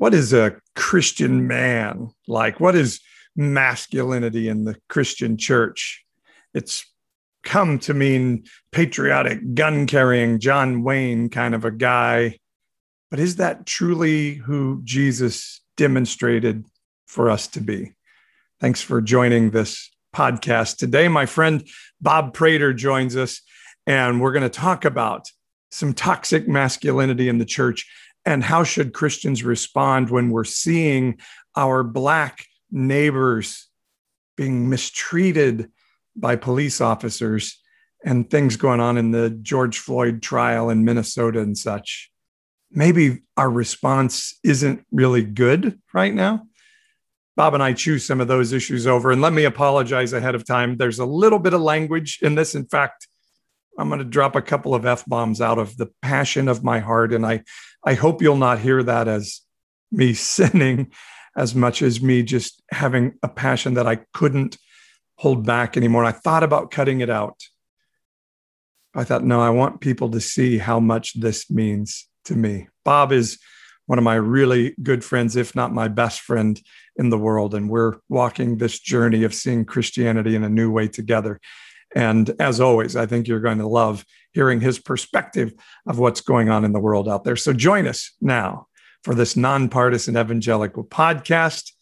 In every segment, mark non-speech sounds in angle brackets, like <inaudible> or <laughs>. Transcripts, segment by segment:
what is a Christian man like? What is masculinity in the Christian church? It's come to mean patriotic, gun carrying, John Wayne kind of a guy. But is that truly who Jesus demonstrated for us to be? Thanks for joining this podcast today. My friend Bob Prater joins us, and we're going to talk about some toxic masculinity in the church and how should Christians respond when we're seeing our Black neighbors being mistreated by police officers and things going on in the George Floyd trial in Minnesota and such. Maybe our response isn't really good right now. Bob and I choose some of those issues over. And let me apologize ahead of time. There's a little bit of language in this. In fact, I'm going to drop a couple of F bombs out of the passion of my heart. And I, I hope you'll not hear that as me <laughs> sinning as much as me just having a passion that I couldn't hold back anymore. I thought about cutting it out. I thought, no, I want people to see how much this means to me. Bob is one of my really good friends, if not my best friend in the world. And we're walking this journey of seeing Christianity in a new way together. And as always, I think you're going to love hearing his perspective of what's going on in the world out there. So join us now for this nonpartisan evangelical podcast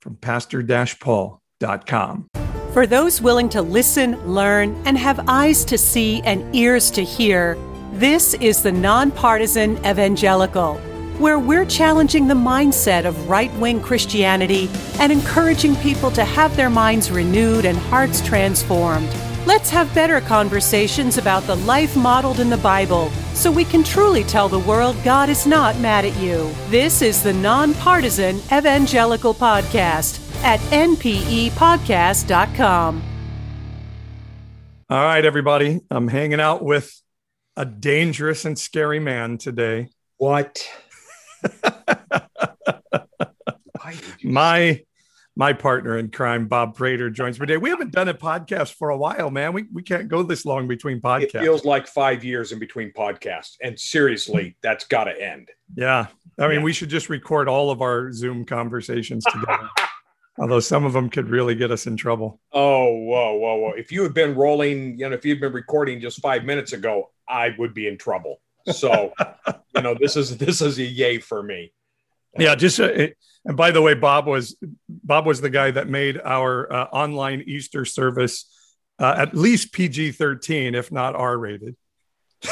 from pastor paul.com. For those willing to listen, learn, and have eyes to see and ears to hear, this is the Nonpartisan Evangelical, where we're challenging the mindset of right wing Christianity and encouraging people to have their minds renewed and hearts transformed. Let's have better conversations about the life modeled in the Bible so we can truly tell the world God is not mad at you. This is the Nonpartisan Evangelical Podcast at npepodcast.com. All right, everybody. I'm hanging out with a dangerous and scary man today. What? <laughs> my my partner in crime, Bob Prater, joins me today. We haven't done a podcast for a while, man. We, we can't go this long between podcasts. It feels like five years in between podcasts. And seriously, that's got to end. Yeah. I mean, yeah. we should just record all of our Zoom conversations together. <laughs> although some of them could really get us in trouble. Oh, whoa, whoa, whoa! If you had been rolling, you know, if you'd been recording just five minutes ago, I would be in trouble. So, <laughs> you know, this is this is a yay for me. Yeah, just uh, and by the way, Bob was Bob was the guy that made our uh, online Easter service uh, at least PG thirteen, if not R rated. <laughs>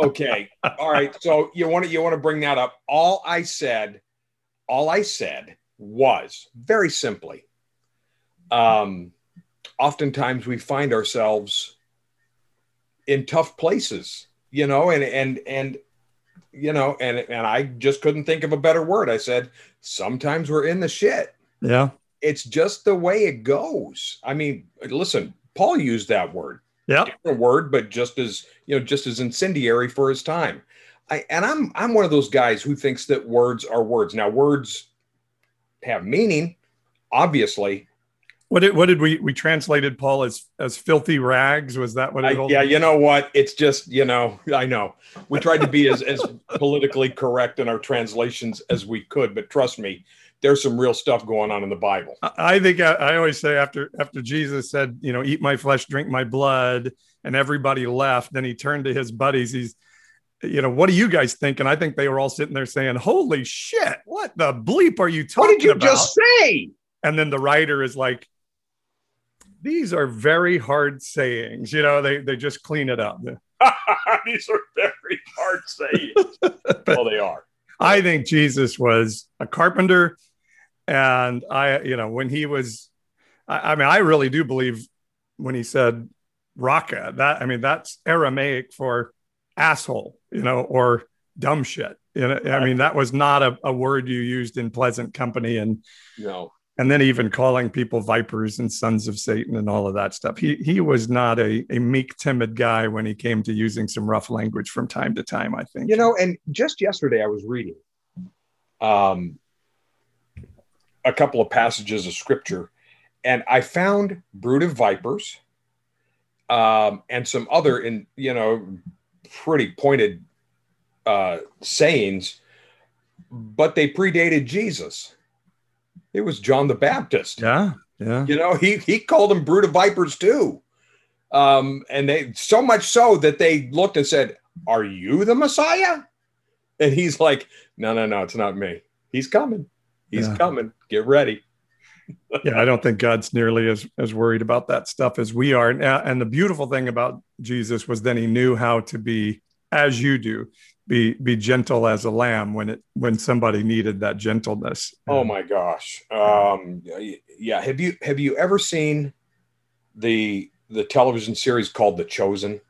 okay, all right. So you want to you want to bring that up? All I said, all I said was very simply um, oftentimes we find ourselves in tough places you know and and and you know and and i just couldn't think of a better word. I said sometimes we're in the shit. Yeah. It's just the way it goes. I mean listen paul used that word. Yeah. Different word but just as you know just as incendiary for his time. I, and i'm i'm one of those guys who thinks that words are words. Now words have meaning, obviously. What did what did we we translated Paul as as filthy rags? Was that what? It I, yeah, you know what? It's just you know I know we tried to be as as <laughs> politically correct in our translations as we could, but trust me, there's some real stuff going on in the Bible. I think I, I always say after after Jesus said, you know, eat my flesh, drink my blood, and everybody left. Then he turned to his buddies. He's you know, what do you guys think? And I think they were all sitting there saying, "Holy shit, what the bleep are you talking about?" What did you about? just say? And then the writer is like, "These are very hard sayings." You know, they they just clean it up. <laughs> These are very hard sayings. <laughs> well, they are. I think Jesus was a carpenter, and I, you know, when he was, I, I mean, I really do believe when he said "raka," that I mean, that's Aramaic for asshole, you know, or dumb shit. You know, I mean, that was not a, a word you used in pleasant company. And no. And then even calling people vipers and sons of Satan and all of that stuff. He he was not a, a meek, timid guy when he came to using some rough language from time to time, I think. You know, and just yesterday I was reading um a couple of passages of scripture and I found brood of vipers um, and some other in you know pretty pointed uh, sayings but they predated Jesus. It was John the Baptist. Yeah. Yeah. You know, he he called them brood of vipers too. Um, and they so much so that they looked and said, Are you the Messiah? And he's like, No, no, no, it's not me. He's coming. He's Yeah. coming. Get ready. <laughs> yeah, I don't think God's nearly as as worried about that stuff as we are. And, and the beautiful thing about Jesus was then he knew how to be as you do, be be gentle as a lamb when it when somebody needed that gentleness. Oh my gosh. Um, yeah. Have you have you ever seen the the television series called The Chosen?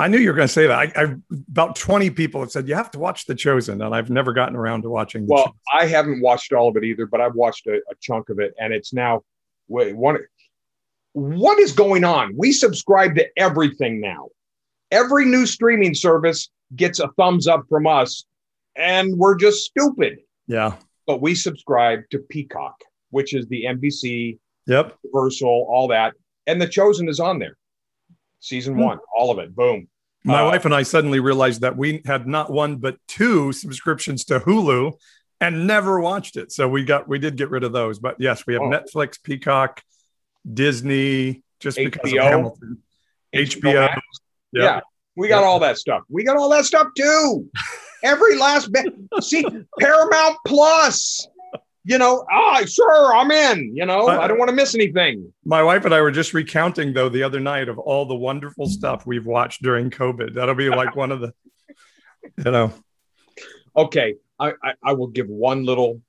I knew you were going to say that. I, I about twenty people have said you have to watch The Chosen, and I've never gotten around to watching. The Well, Chosen. I haven't watched all of it either, but I've watched a, a chunk of it, and it's now wait one. What is going on? We subscribe to everything now. Every new streaming service gets a thumbs up from us, and we're just stupid. yeah, But we subscribe to Peacock, which is the NBC, yep. Universal, all that, and The Chosen is on there. Season Hmm. one, all of it. Boom. My Uh, wife and I suddenly realized that we had not one but two subscriptions to Hulu and never watched it. So we got we did get rid of those. But yes, we have Oh. Netflix, Peacock, Disney, just because of Hamilton. HBO. Max. Yeah. We got all that stuff. We got all that stuff too. <laughs> Every last bit. See, Paramount Plus. You know, ah, sure, I'm in. You know, I don't want to miss anything. My wife and I were just recounting though the other night of all the wonderful stuff we've watched during COVID. That'll be like one of the, <laughs> you know, Okay, I, I, I will give one little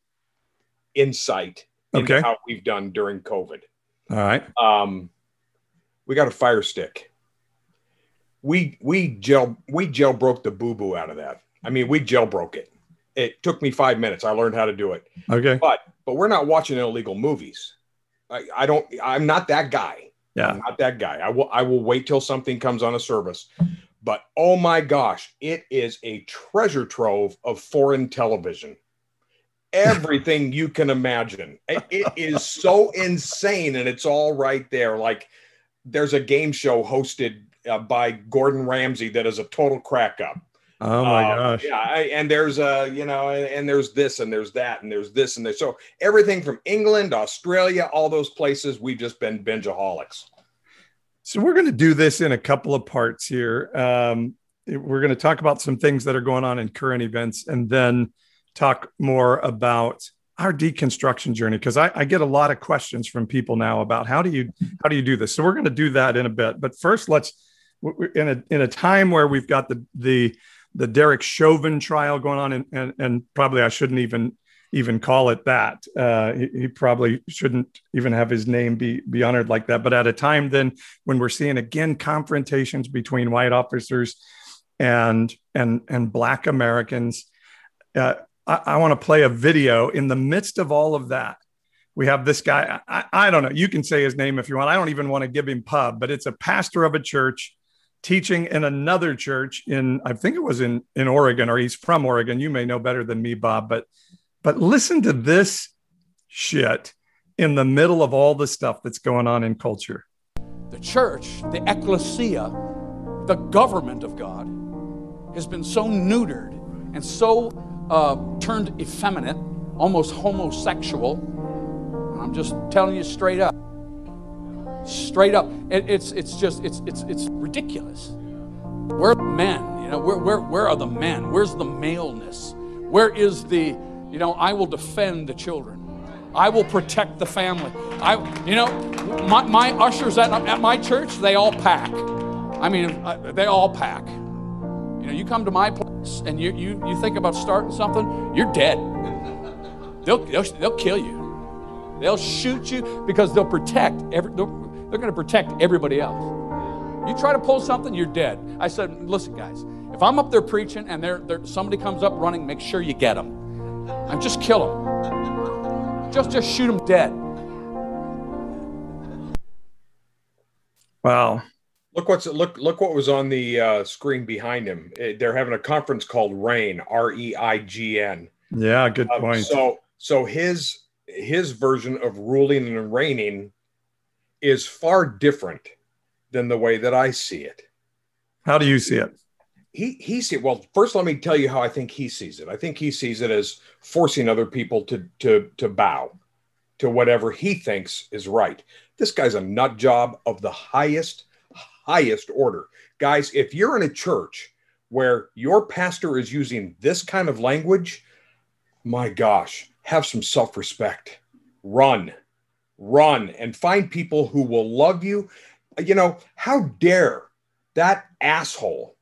insight into Okay. how we've done during COVID. all right. Um, we got a fire stick. We we gel we jailbroke the boo boo out of that. I mean, we jailbroke it. It took me five minutes. I learned how to do it. Okay. But but we're not watching illegal movies. I, I don't. I'm not that guy. Yeah. I'm not that guy. I will I will wait till something comes on a service. But oh my gosh, it is a treasure trove of foreign television. Everything you can imagine. It- it is so insane, and it's all right there. Like there's a game show hosted uh, by Gordon Ramsay that is a total crack up. Oh my Um, gosh. Yeah, I, and there's uh, you know, and, and there's this and there's that and there's this and there's so everything from England, Australia, all those places, we've just been bingeaholics. So we're going to do this in a couple of parts here. Um, we're going to talk about some things that are going on in current events, and then talk more about our deconstruction journey because I, I get a lot of questions from people now about how do you how do you do this. So we're going to do that in a bit. But first, let's in a in a time where we've got the the the Derek Chauvin trial going on, and and, and probably I shouldn't even even call it that. Uh, he, he probably shouldn't even have his name be be honored like that. But at a time then when we're seeing again confrontations between white officers and and and black Americans, uh, I, I want to play a video in the midst of all of that. We have this guy. I, I don't know. You can say his name if you want. I don't even want to give him pub, but it's a pastor of a church teaching in another church in I think it was in in Oregon or he's from Oregon. You may know better than me, Bob, but but listen to this shit in the middle of all the stuff that's going on in culture. The church, the ecclesia, the government of God, has been so neutered and so uh, turned effeminate, almost homosexual. I'm just telling you straight up. Straight up. It, it's, it's just, it's, it's, it's ridiculous. The men? You know, where, where, where are the men? Where's the maleness? Where is the, you know, I will defend the children. I will protect the family. I, you know, my, my ushers at, at my church, they all pack. I mean, uh, they all pack. You know, you come to my place and you, you, you think about starting something, you're dead. They'll, they'll, they'll kill you. They'll shoot you because they'll protect every, they're, they're going to protect everybody else. You try to pull something, you're dead. I said, listen, guys, if I'm up there preaching and there, there, somebody comes up running, make sure you get them. I'm just kill them. Just, just shoot them dead. Wow. Look what's look look what was on the uh, screen behind him. Eh, They're having a conference called REIGN, R E I G N. Yeah, good Um, point. So so his his version of ruling and reigning is far different than the way that I see it. How do you see it? he he see well first let me tell you how i think he sees it. I think he sees it as forcing other people to to to bow to whatever he thinks is right. This guy's a nut job of the highest highest order. Guys if you're in a church where your pastor is using this kind of language my gosh have some self-respect. Run run and find people who will love you you know how dare that asshole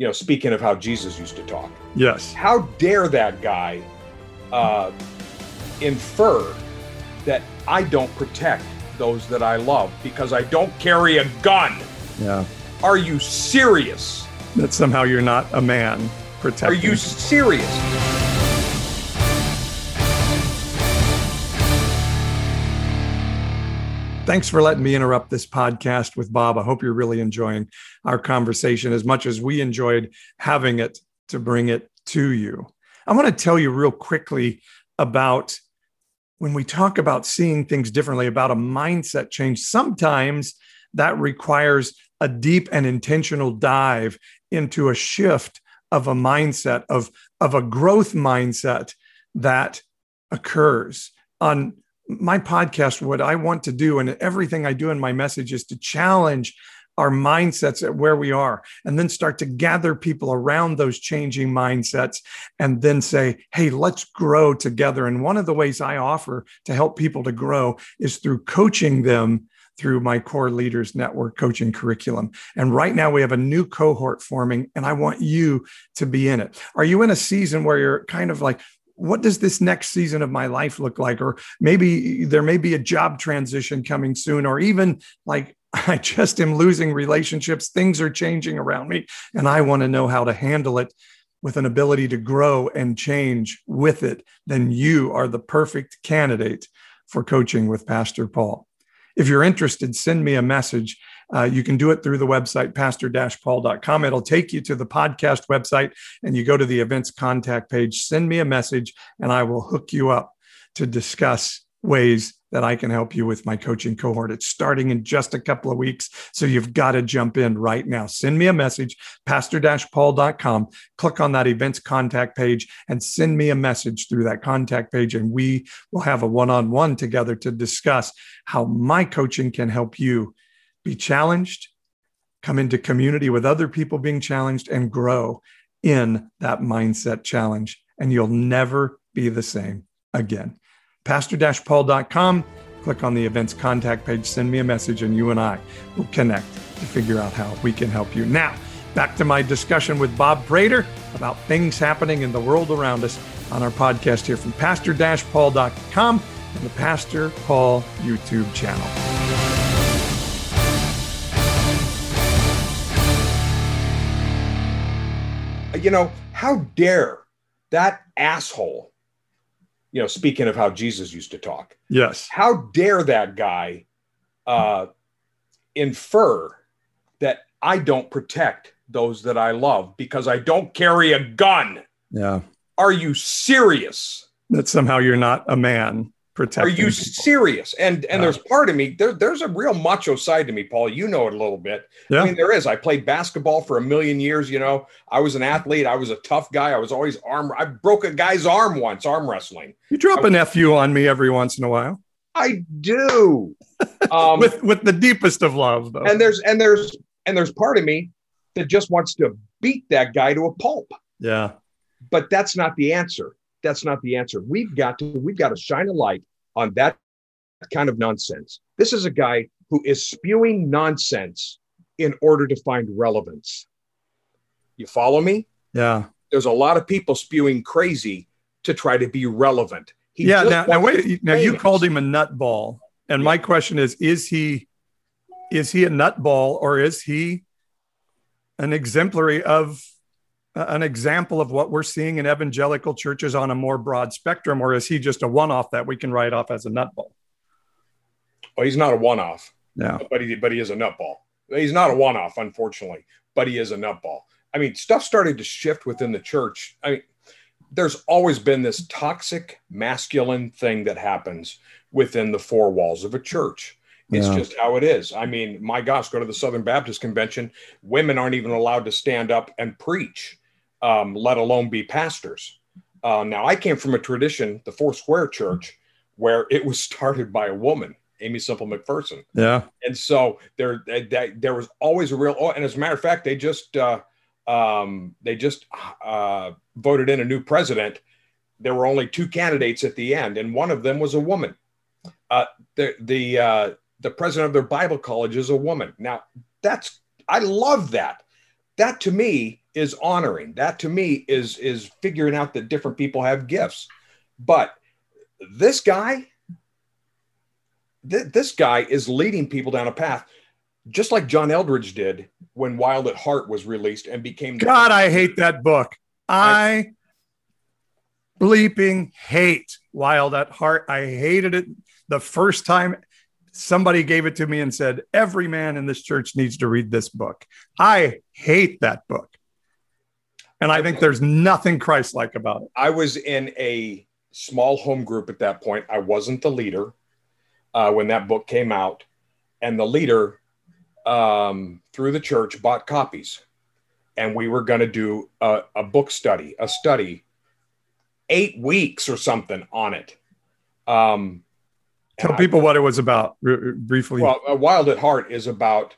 you know, speaking of how Jesus used to talk. Yes. How dare that guy uh, infer that I don't protect those that I love because I don't carry a gun? Yeah. Are you serious? That somehow you're not a man protecting. Are you serious? Thanks for letting me interrupt this podcast with Bob. I hope you're really enjoying our conversation as much as we enjoyed having it to bring it to you. I want to tell you real quickly about when we talk about seeing things differently, about a mindset change. Sometimes that requires a deep and intentional dive into a shift of a mindset, of, of a growth mindset that occurs. On my podcast, what I want to do, and everything I do in my message is to challenge our mindsets at where we are and then start to gather people around those changing mindsets and then say hey let's grow together. And one of the ways i offer to help people to grow is through coaching them through my core leaders network coaching curriculum. And right now we have a new cohort forming and i want you to be in it. Are you in a season where you're kind of like what does this next season of my life look like? Or maybe there may be a job transition coming soon, or even like <laughs> I just am losing relationships. Things are changing around me, and I want to know how to handle it with an ability to grow and change with it. Then you are the perfect candidate for coaching with Pastor Paul. If you're interested, send me a message uh, you can do it through the website, pastor-paul.com. It'll take you to the podcast website and you go to the events contact page. Send me a message and I will hook you up to discuss ways that I can help you with my coaching cohort. It's starting in just a couple of weeks. So you've got to jump in right now. Send me a message, pastor-paul.com. Click on that events contact page and send me a message through that contact page. And we will have a one-on-one together to discuss how my coaching can help you be challenged, come into community with other people being challenged, and grow in that mindset challenge. And you'll never be the same again. Pastor Paul.com, click on the events contact page, send me a message, and you and I will connect to figure out how we can help you. Now, back to my discussion with Bob Prater about things happening in the world around us on our podcast here from Pastor Paul.com and the Pastor Paul YouTube channel. You know, how dare that asshole, you know, speaking of how Jesus used to talk. Yes. How dare that guy uh, infer that I don't protect those that I love because I don't carry a gun? Yeah. Are you serious? That somehow you're not a man protecting. Are you people. serious? And and yeah. there's part of me there, there's a real macho side to me, Paul. You know it a little bit. Yeah. I mean, there is. I played basketball for a million years. You know, I was an athlete. I was a tough guy. I was always arm. I broke a guy's arm once, arm wrestling. You drop an fu on me every once in a while. I do. <laughs> Um, with with the deepest of love, though. And there's and there's and there's part of me that just wants to beat that guy to a pulp. Yeah. But that's not the answer that's not the answer. We've got to we've got to shine a light on that kind of nonsense. This is a guy who is spewing nonsense in order to find relevance. You follow me? Yeah. There's a lot of people spewing crazy to try to be relevant. He yeah. Now, now wait. Now you called him a nutball, and yeah. my question is: Is he is he a nutball, or is he an exemplary of an example of what we're seeing in evangelical churches on a more broad spectrum, or is he just a one off that we can write off as a nutball? Well, he's not a one off. No. But he, but he is a nutball. He's not a one off, unfortunately, but he is a nutball. I mean, stuff started to shift within the church. I mean, there's always been this toxic masculine thing that happens within the four walls of a church. It's Yeah. just how it is. I mean, my gosh, go to the Southern Baptist Convention. Women aren't even allowed to stand up and preach, um, let alone be pastors. Uh, now, I came from a tradition, the Four Square Church, where it was <laughs> started by a woman, Aimee Semple McPherson. Yeah. and so there there, there was always a real oh, and as a matter of fact they just uh, um, they just uh, voted in a new president there were only two candidates at the end and one of them was a woman uh, the the uh, the president of their bible college is a woman now that's i love that that to me is honoring that to me is is figuring out that different people have gifts but this guy th- this guy is leading people down a path just like John Eldredge did when Wild at Heart was released and became God, I hate that book. I bleeping hate Wild at Heart. I hated it the first time somebody gave it to me and said, Every man in this church needs to read this book. I hate that book. And I think there's nothing Christ like about it. I was in a small home group at that point. I wasn't the leader uh, when that book came out, and the leader um, through the church bought copies, and we were going to do a, a book study, a study, eight weeks or something on it. Um, Tell people what it was about r- briefly. well, Wild at Heart is about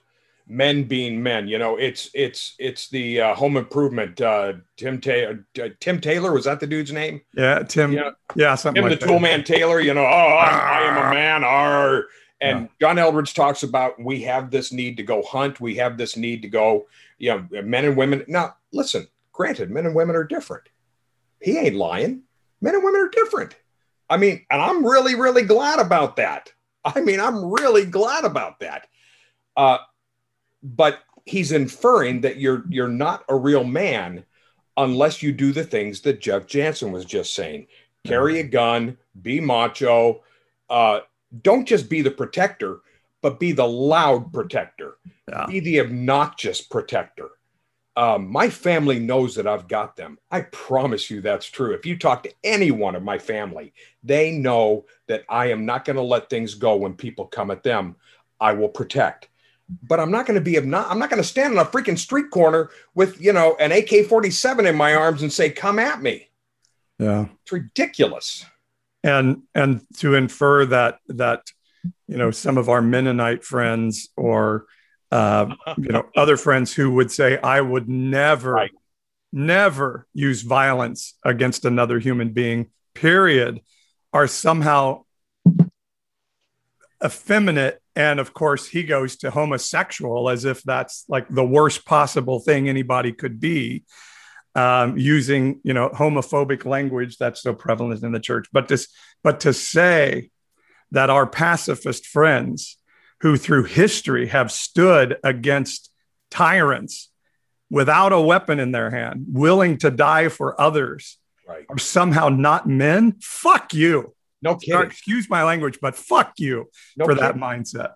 men being men. You know, it's it's it's the uh, Home Improvement. Uh, Tim Ta- uh, Tim Taylor was that the dude's name? yeah, Tim. Yeah. Yeah, something Tim like the that. Tool Man Taylor. You know, oh, I, I am a man. Arr. And John Eldredge talks about we have this need to go hunt. We have this need to go. You know, men and women. Now, listen. Granted, men and women are different. He ain't lying. Men and women are different. I mean, and I'm really, really glad about that. I mean, I'm really glad about that. Uh, but he's inferring that you're you're not a real man unless you do the things that Jeff Jansen was just saying. Carry a gun, be macho, uh, don't just be the protector, but be the loud protector, Yeah. be the obnoxious protector. Um, my family knows that I've got them. I promise you that's true. If you talk to anyone of my family, they know that I am not going to let things go when people come at them. I will protect. But I'm not going to be obnoxious. I'm not going to stand on a freaking street corner with, you know, an AK-47 in my arms and say, "Come at me." Yeah. It's ridiculous. and and to infer that that you know some of our mennonite friends or uh, you know other friends who would say i would never Right. never use violence against another human being period are somehow effeminate and of course he goes to homosexual as if that's like the worst possible thing anybody could be um, using you know homophobic language that's so prevalent in the church but this but to say that our pacifist friends who through history have stood against tyrants without a weapon in their hand willing to die for others Right. are somehow not men fuck you No Sorry, kidding. excuse my language but fuck you No for that mindset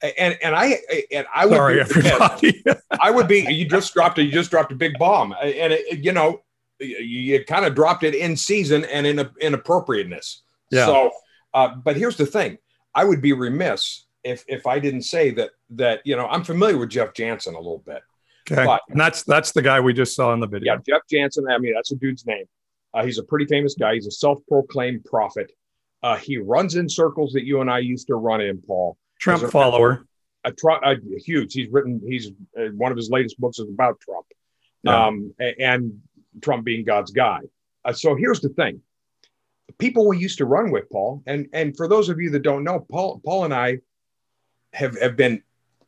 And and I and I would sorry be, everybody <laughs> I would be. You just dropped it. You just dropped a big bomb, and it, you know, you, you kind of dropped it in season and in inappropriateness. Yeah. So, uh, but here's the thing: I would be remiss if if I didn't say that that you know I'm familiar with Jeff Jansen a little bit. okay But- and that's that's the guy we just saw in the video Yeah, Jeff Jansen. I mean, that's a dude's name. Uh, he's a pretty famous guy. He's a self-proclaimed prophet. Uh, he runs in circles that you and I used to run in, Paul. trump it- follower a, Tru- a huge. He's written. He's uh, one of his latest books is about Trump, Yeah. um, a- and Trump being God's guy. Uh, so here's the thing: people we used to run with, Paul, and and for those of you that don't know, Paul, Paul and I have have been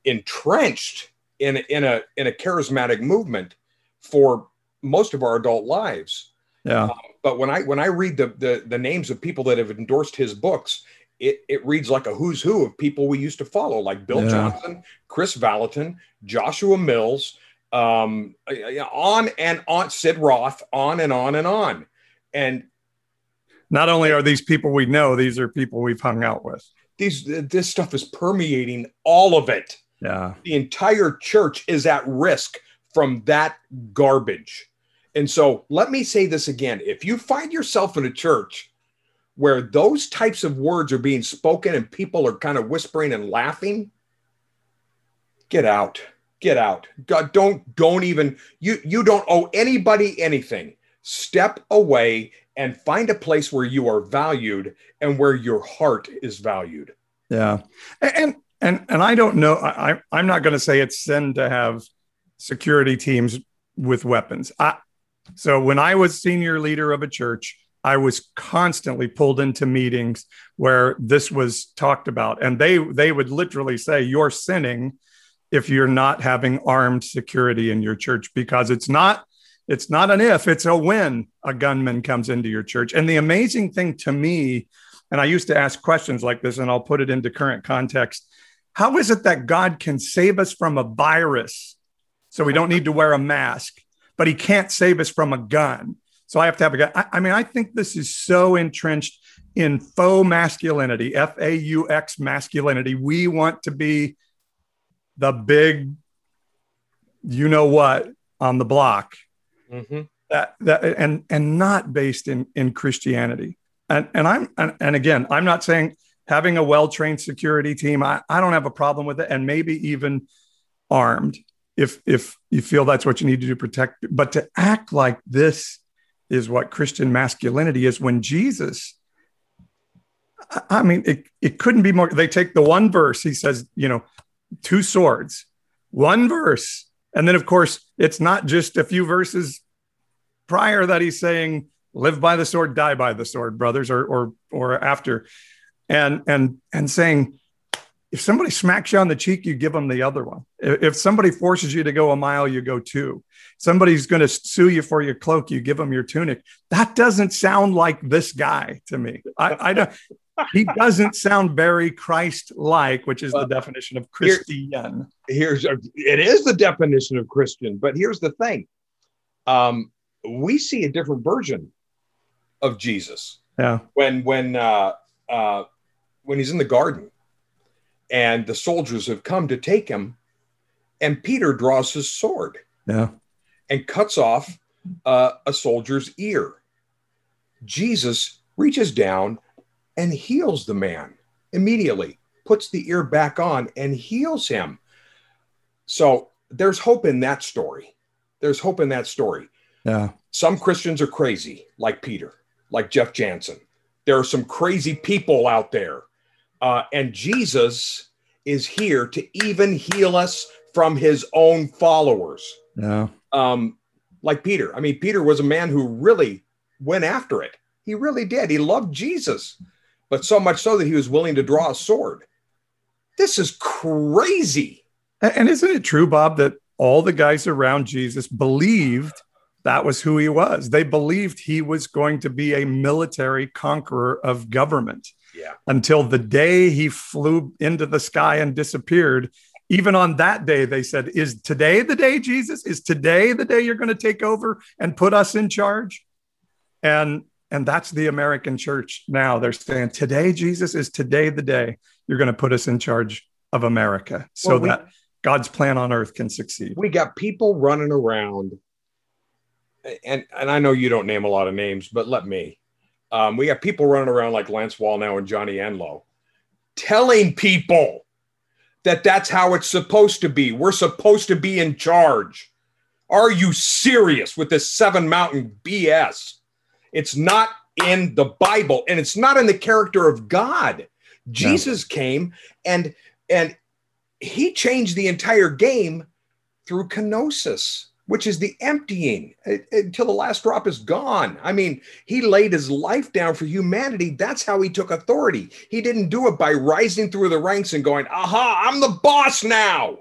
entrenched in in a in a charismatic movement for most of our adult lives yeah but when I when I read the the, the names of people that have endorsed his books, it, it reads like a who's who of people we used to follow, like Bill Yeah. Johnson, Kris Vallotton, Joshua Mills, um, uh, on and on, Sid Roth, on and on and on. And not only are these people we know these are people we've hung out with these this stuff is permeating all of it. yeah the entire church is at risk from that garbage. And so let me say this again if you find yourself in a church where those types of words are being spoken and people are kind of whispering and laughing, get out. Get out. God, don't don't even you you don't owe anybody anything. Step away and find a place where you are valued and where your heart is valued. Yeah. And and and I don't know. I I'm not going to say it's sin to have security teams with weapons. I, so when I was senior leader of a church, I was constantly pulled into meetings where this was talked about, and they they would literally say, "You're sinning if you're not having armed security in your church because it's not it's not an if, it's a when a gunman comes into your church." And the amazing thing to me, and I used to ask questions like this, and I'll put it into current context. How is it that God can save us from a virus so we don't need to wear a mask, but he can't save us from a gun? So I have to have a gun. I, I mean, I think this is so entrenched in faux masculinity, F A U X masculinity. We want to be the big, you know what, on the block. Mm-hmm. That, that and and not based in in Christianity. And and I'm and, and again, I'm not saying having a well-trained security team, I, I don't have a problem with it, and maybe even armed if if you feel that's what you need to do protect. But to act like this is what Christian masculinity is when Jesus, I mean, it, it couldn't be more. They take the one verse, he says, you know, two swords, one verse. And then, of course, it's not just a few verses prior that he's saying, live by the sword, die by the sword, brothers, or, or, or after. And, and, and saying, if somebody smacks you on the cheek, you give them the other one. If somebody forces you to go a mile, you go two. Somebody's going to sue you for your cloak, you give them your tunic. That doesn't sound like this guy to me. I, I don't. He doesn't sound very Christ-like, which is well, the definition of Christian. Here, here's it is the definition of Christian, but here's the thing: um, we see a different version of Jesus. Yeah. When when uh, uh, when he's in the garden and the soldiers have come to take him and peter draws his sword yeah and cuts off uh, a soldier's ear jesus reaches down and heals the man immediately puts the ear back on and heals him so there's hope in that story there's hope in that story yeah some christians are crazy like peter like jeff jansen there are some crazy people out there uh, and Jesus is here to even heal us from his own followers. Yeah. Um, like Peter. I mean, Peter was a man who really went after it. He really did. He loved Jesus, but so much so that he was willing to draw a sword. This is crazy. And isn't it true, Bob, that all the guys around Jesus believed that was who he was? They believed he was going to be a military conqueror of government. Yeah. Until the day he flew into the sky and disappeared. Even on that day, they said, Is today the day, Jesus? Is today the day you're going to take over and put us in charge? And and that's the American church now. They're saying, Today, Jesus, is today the day you're going to put us in charge of America so well, we, that God's plan on earth can succeed. We got people running around, and, and I know you don't name a lot of names, but let me. Um, we got people running around like Lance Wallnau and Johnny Enlow telling people that that's how it's supposed to be. We're supposed to be in charge. Are you serious with this seven mountain BS? It's not in the Bible and it's not in the character of God. Jesus no. came and and he changed the entire game through kenosis which is the emptying until the last drop is gone. I mean, he laid his life down for humanity. That's how he took authority. He didn't do it by rising through the ranks and going, aha, I'm the boss now.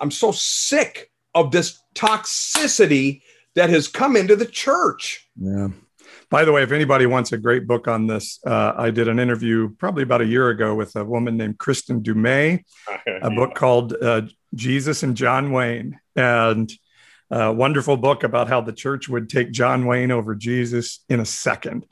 I'm so sick of this toxicity that has come into the church. Yeah. By the way, if anybody wants a great book on this, uh, I did an interview probably about a year ago with a woman named Kristin Du Mez, <laughs> a book called uh, Jesus and John Wayne. And a wonderful book about how the church would take John Wayne over Jesus in a second,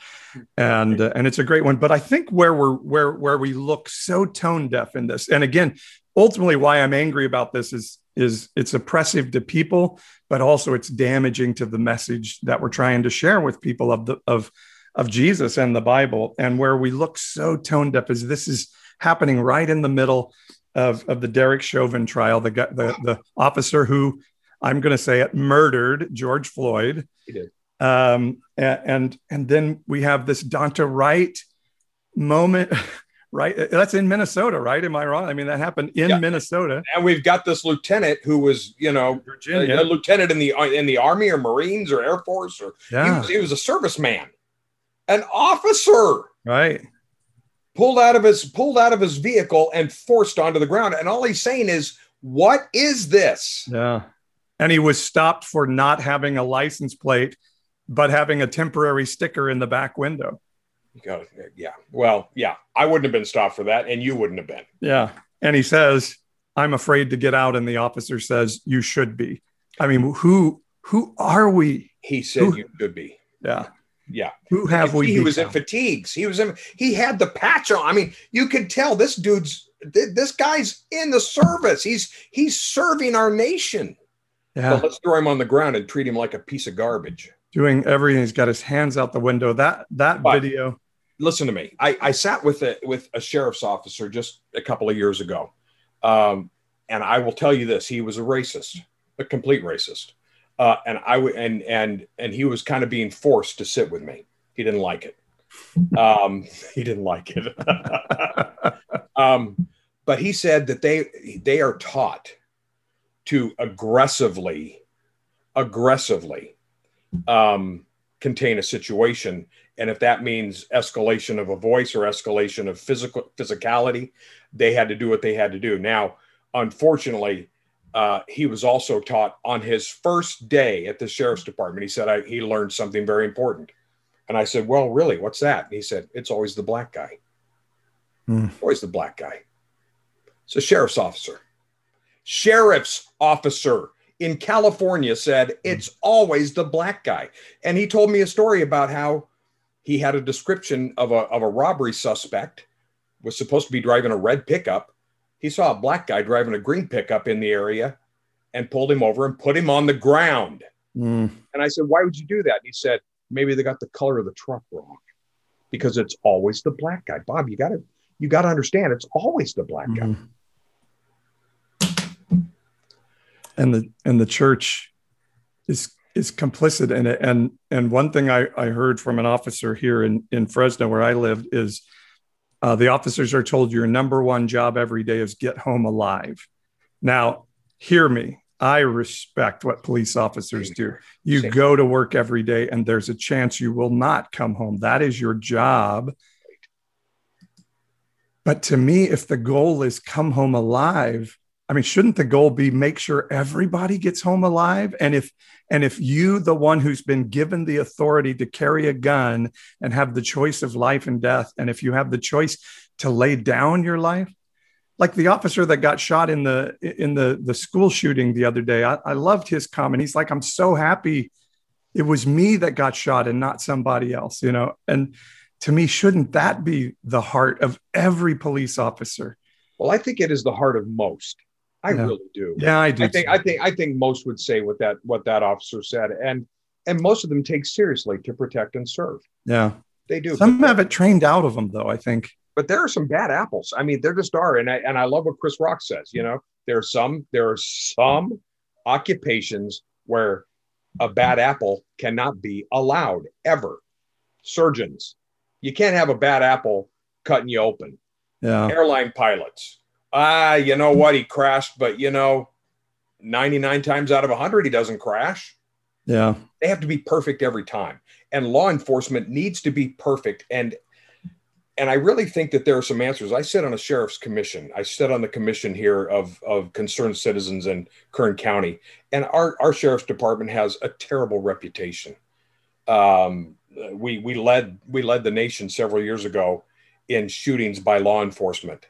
and uh, and it's a great one. But I think where we're where where we look so tone deaf in this, and again, ultimately why I'm angry about this is is it's oppressive to people, but also it's damaging to the message that we're trying to share with people of the of of Jesus and the Bible, and where we look so tone deaf is this is happening right in the middle of, of the Derek Chauvin trial, the, the, the officer who I'm going to say it murdered George Floyd. He did. Um, and, and, and then we have this Daunte Wright moment, right? Uh, that's in Minnesota, right? Am I wrong? I mean, that happened in Yeah. Minnesota, And we've got this lieutenant who was, you know, a, Virginia. Uh, a lieutenant in the uh, in the army or Marines or Air Force or he, was, he was a serviceman, an officer right. pulled out of his pulled out of his vehicle and forced onto the ground. And all he's saying is, "What is this?" Yeah. And he was stopped for not having a license plate, but having a temporary sticker in the back window. Yeah. Well, yeah. I wouldn't have been stopped for that, and you wouldn't have been. Yeah. And he says, I'm afraid to get out. And the officer says, You should be. I mean, who who are we? He said Who- you should be. Yeah. Yeah. Who have we? he was in fatigues. He was in. He had the patch on. I mean, you could tell this dude's. This guy's in the service. He's he's serving our nation. Yeah. But let's throw him on the ground and treat him like a piece of garbage. Doing everything. He's got his hands out the window. That that But- video. listen to me. I, I sat with a with a sheriff's officer just a couple of years ago, um, and I will tell you this: he was a racist, a complete racist, uh, and I would and and and he was kind of being forced to sit with me. He didn't like it. Um, <laughs> he didn't like it. <laughs> um, but he said that they they are taught to aggressively, aggressively um, contain a situation. And if that means escalation of a voice or escalation of physical physicality they had to do what they had to do. Now unfortunately uh, he was also taught on his first day at the sheriff's department he said I, he learned something very important. And i said well really what's that? And he said it's always the black guy. Hmm. always the black guy. It's a sheriff's officer. Sheriff's officer in california said it's always the black guy. And he told me a story about how he had a description of a, of a robbery suspect was supposed to be driving a red pickup. He saw a black guy driving a green pickup in the area and pulled him over and put him on the ground. Mm. and i said why would you do that? And he said maybe they got the color of the truck wrong because it's always the black guy. Bob you got to you got to understand it's always the black guy And the and the church is is complicit in it. And and one thing I, I heard from an officer here in, in Fresno where I lived is uh, the officers are told your number one job every day is get home alive. Now, hear me. I respect what police officers Same do. You Same. go to work every day and there's a chance you will not come home. That is your job. But to me, if the goal is come home alive, I mean, shouldn't the goal be make sure everybody gets home alive? And if and if you, the one who's been given the authority to carry a gun and have the choice of life and death, and if you have the choice to lay down your life, like the officer that got shot in the in the the school shooting the other day, I, I loved his comment. He's like, I'm so happy it was me that got shot and not somebody else, you know. And to me, shouldn't that be the heart of every police officer? well i think it is the heart of most i Yeah. really do Yeah, I do. I think. I think I think most would say what that what that officer said, and and most of them take seriously to protect and serve. yeah. They do. Some have it trained out of them, though. I think. but there are some bad apples. I mean, there just are, and I and I love what Chris Rock says. You know, there are some there are some occupations where a bad apple cannot be allowed ever. Surgeons, you can't have a bad apple cutting you open. Yeah. airline pilots. Ah, you know what? He crashed, but you know, 99 times out of 100, he doesn't crash. Yeah. They have to be perfect every time. And law enforcement needs to be perfect. And and I really think that there are some answers. I sit on a sheriff's commission. I sit on the commission here of, of concerned citizens in Kern County. And our, our sheriff's department has a terrible reputation. Um, we we led we led the nation several years ago in shootings by law enforcement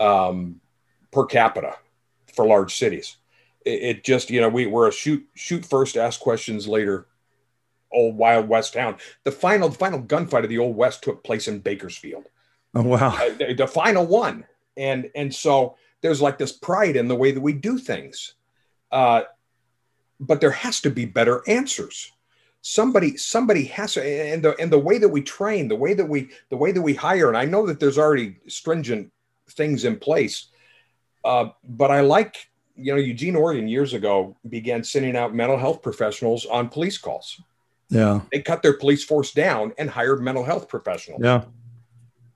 um, per capita for large cities. It, it just, you know, we were a shoot shoot first, ask questions later. Old Wild West town. The final the final gunfight of the Old West took place in Bakersfield. Oh, wow. Uh, the, the final one, and and so there's like this pride in the way that we do things, uh, but there has to be better answers. somebody somebody has to and the and the way that we train the way that we the way that we hire and i know that there's already stringent things in place. Uh, but i like you know eugene oregon years ago began sending out mental health professionals on police calls. Yeah. They cut their police force down and hired mental health professionals. Yeah.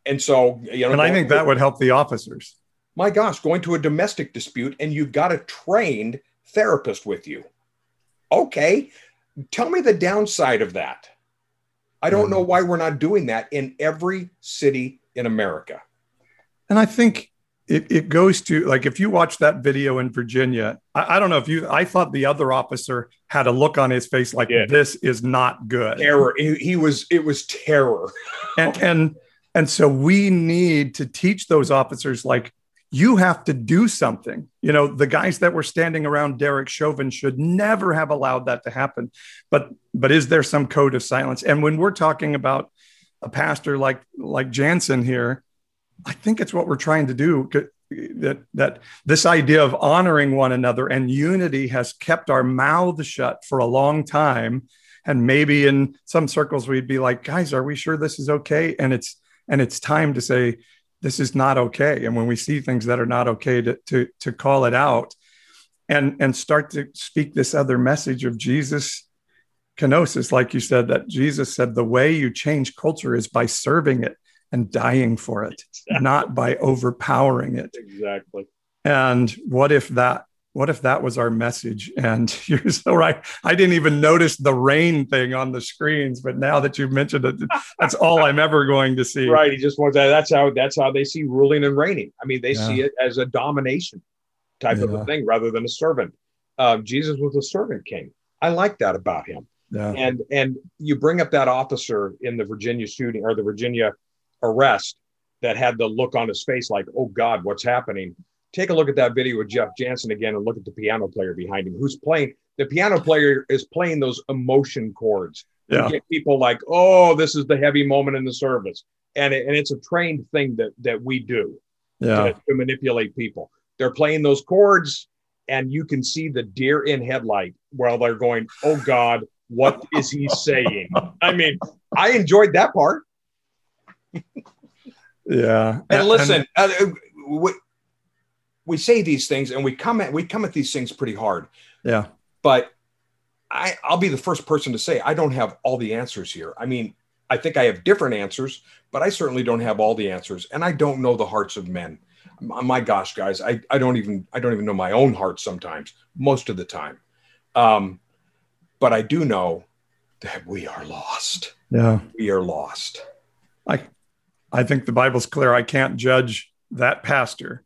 And so you know and i think that would help the officers. My gosh going to a domestic dispute and you've got a trained therapist with you. Okay. Tell me the downside of that. I don't know mm. why we're not doing that in every city in America. And I think it, it goes to like if you watch that video in Virginia, I, I, don't know if you I thought the other officer had a look on his face like yeah. this is not good. Terror. He, he was it was terror. and and and so we need to teach those officers like you have to do something. You know, the guys that were standing around Derek Chauvin should never have allowed that to happen. But but is there some code of silence? And when we're talking about a pastor like like Jansen here, I think it's what we're trying to do. That that this idea of honoring one another and unity has kept our mouths shut for a long time. And maybe in some circles we'd be like, guys, are we sure this is okay? And it's and it's time to say, this is not okay and when we see things that are not okay to to, to call it out and and start to speak this other message of jesus kenosis like you said that jesus said the way you change culture is by serving it and dying for it exactly. not by overpowering it exactly and what if that what if that was our message? And <laughs> you're so right. I didn't even notice the reign thing on the screens, but now that you've mentioned it, that's all I'm ever going to see. Right. He just wants that. That's how that's how they see ruling and reigning. I mean, they yeah. see it as a domination type yeah. of a thing rather than a servant. Uh, Jesus was a servant king. I like that about him. Yeah. And and you bring up that officer in the Virginia shooting or the Virginia arrest that had the look on his face like, oh God, what's happening? take a look at that video of Jeff Jansen again and look at the piano player behind him who's playing. The piano player is playing those emotion chords. Yeah. get people like, oh, this is the heavy moment in the service. And, it, and it's a trained thing that, that we do yeah. to, to manipulate people. They're playing those chords, and you can see the deer in headlight while they're going, oh God, what is he saying? I mean, I enjoyed that part. <laughs> yeah. And listen, and, uh, we say these things and we come at we come at these things pretty hard. Yeah. But I, I'll be the first person to say I don't have all the answers here. I mean, I think I have different answers, but I certainly don't have all the answers, and I don't know the hearts of men. My gosh, guys, I, I don't even I don't even know my own heart sometimes, most of the time. Um, but I do know that we are lost. Yeah, we are lost. I I think the Bible's clear. I can't judge that pastor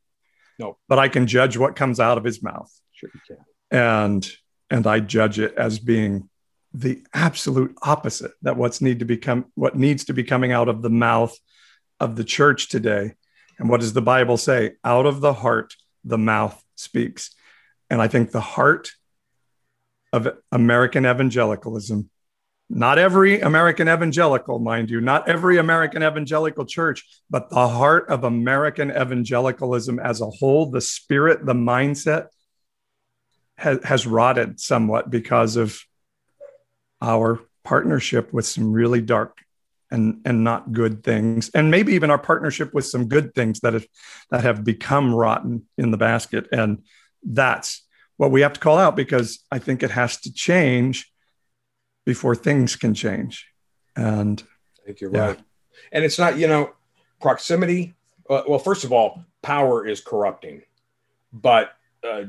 no. But I can judge what comes out of his mouth. Sure you can. And and I judge it as being the absolute opposite that what's need to become what needs to be coming out of the mouth of the church today. And what does the Bible say? Out of the heart the mouth speaks. And I think the heart of American evangelicalism not every American evangelical, mind you, not every American evangelical church, but the heart of American evangelicalism as a whole, the spirit, the mindset has, has rotted somewhat because of our partnership with some really dark and, and not good things. And maybe even our partnership with some good things that have, that have become rotten in the basket. And that's what we have to call out because I think it has to change before things can change. And I think you're yeah. right. And it's not, you know, proximity. Uh, well, first of all, power is corrupting, but uh,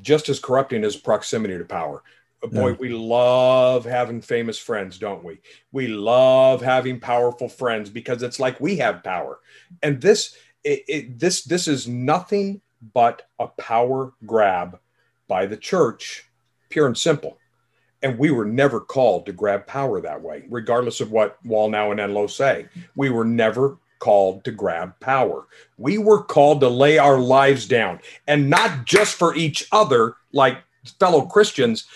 just as corrupting as proximity to power. Uh, boy, yeah. we love having famous friends, don't we? We love having powerful friends because it's like we have power. And this, it, it, this, this is nothing but a power grab by the church, pure and simple. And we were never called to grab power that way, regardless of what Wallnau and Enlow say. We were never called to grab power. We were called to lay our lives down and not just for each other, like fellow Christians.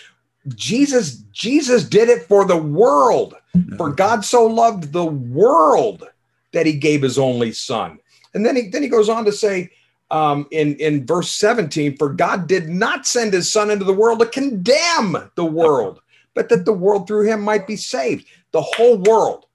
Jesus, Jesus did it for the world. For mm-hmm. God so loved the world that he gave his only son. And then he then he goes on to say, um, in, in verse 17, for God did not send his son into the world to condemn the world, but that the world through him might be saved. The whole world.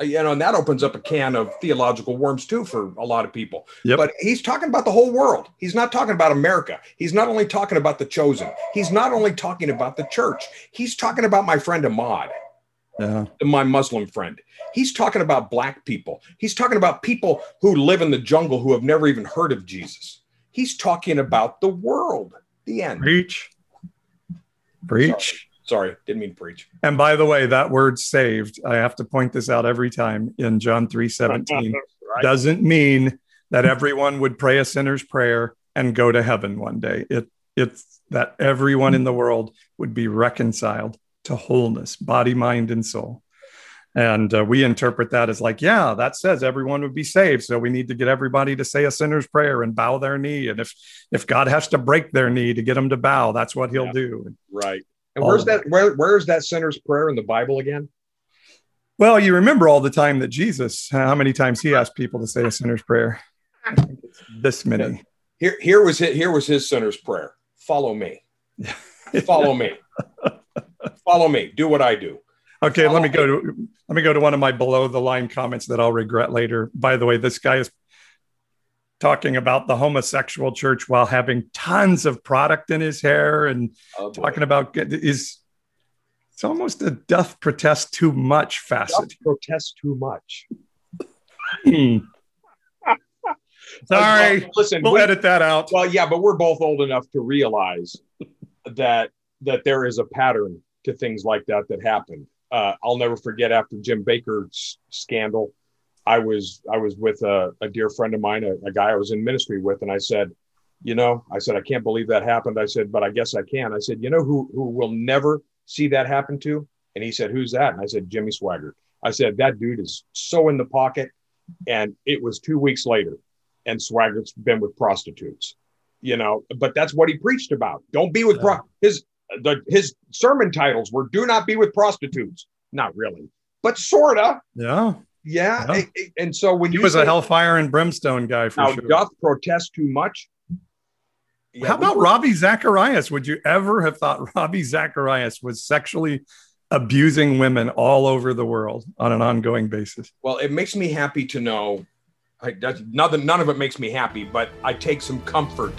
Uh, You know, and that opens up a can of theological worms too for a lot of people. Yep. But he's talking about the whole world. He's not talking about America. He's not only talking about the chosen. He's not only talking about the church. He's talking about my friend Ahmad Yeah. my Muslim friend. He's talking about black people. He's talking about people who live in the jungle who have never even heard of Jesus. He's talking about the world. The end. Preach. Preach. Sorry, didn't mean preach. And by the way, that word saved, I have to point this out every time in John 3 17, <laughs> Right. doesn't mean that everyone would pray a sinner's prayer and go to heaven one day. It it's that everyone in the world would be reconciled to wholeness, body, mind, and soul. And uh, we interpret that as like, yeah, that says everyone would be saved. So we need to get everybody to say a sinner's prayer and bow their knee. And if if God has to break their knee to get them to bow, that's what He'll Yeah. do. Right. And where's of that? Where where is that sinner's prayer in the Bible again? Well, you remember all the time that Jesus, how many times he asked people to say a sinner's prayer? I think it's This many. Here here was it. Here was his sinner's prayer. Follow me. <laughs> Follow me. <laughs> <laughs> Follow me. Do what I do. Okay, let me go to let me go to one of my below the line comments that I'll regret later. By the way, this guy is talking about the homosexual church while having tons of product in his hair and Oh, talking about is it's almost a death protest too much facet. Don't protest too much. Hmm. Sorry, Well, listen, we'll we- edit that out. Well, yeah, but we're both old enough to realize that that there is a pattern to things like that that happen. Uh, I'll never forget after Jim Bakker's scandal, I was I was with a, a dear friend of mine, a, a guy I was in ministry with, and I said, you know, I said I can't believe that happened. I said, but I guess I can. I said, you know who who will never see that happen to? And he said, who's that? And I said, Jimmy Swaggart. I said that dude is so in the pocket, and it was two weeks later, and Swaggart's been with prostitutes you know but that's what he preached about don't be with pro- his the his sermon titles were do not be with prostitutes not really but sorta Yeah, yeah, Yeah. And so when he you was say, a hellfire and brimstone guy for now sure. doth protest too much Yeah, How about were- Ravi Zacharias? Would you ever have thought <laughs> Ravi Zacharias was sexually abusing women all over the world on an ongoing basis? well it makes me happy to know I, that's, none, none of it makes me happy but i take some comfort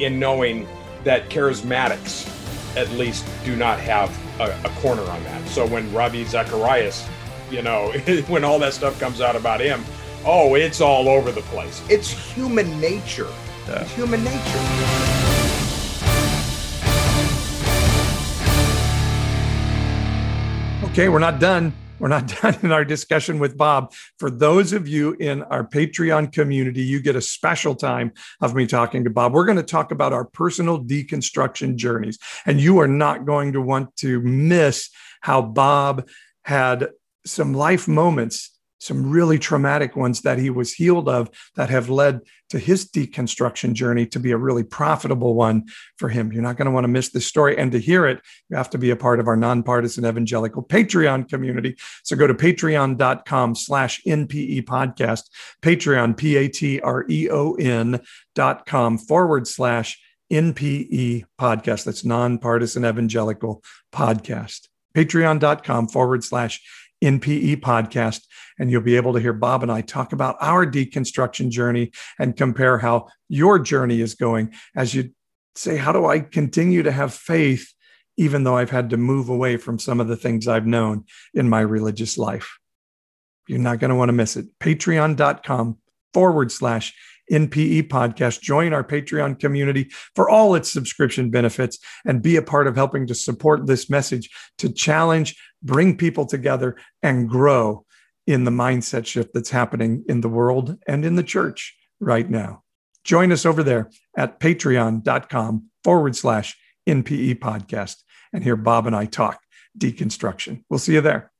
in knowing that charismatics at least do not have a, a corner on that so when ravi zacharias you know <laughs> when all that stuff comes out about him oh it's all over the place it's human nature Yeah. it's human nature Okay, we're not done. We're not <laughs> done in our discussion with Bob. For those of you in our Patreon community, you get a special time of me talking to Bob. We're going to talk about our personal deconstruction journeys, and you are not going to want to miss how Bob had some life moments, some really traumatic ones that he was healed of that have led to his deconstruction journey to be a really profitable one for him. You're not going to want to miss this story. And to hear it, you have to be a part of our nonpartisan evangelical Patreon community. So go to patreon.com slash NPE podcast, Patreon, P-A-T-R-E-O-N dot com forward slash NPE podcast. That's nonpartisan evangelical podcast. Patreon.com forward slash NPE podcast. And you'll be able to hear Bob and I talk about our deconstruction journey and compare how your journey is going as you say, how do I continue to have faith, even though I've had to move away from some of the things I've known in my religious life? You're not going to want to miss it. Patreon.com forward slash NPE podcast. Join our Patreon community for all its subscription benefits and be a part of helping to support this message to challenge, bring people together, and grow in the mindset shift that's happening in the world and in the church right now. Join us over there at patreon.com forward slash NPE podcast and hear Bob and I talk deconstruction. We'll see you there.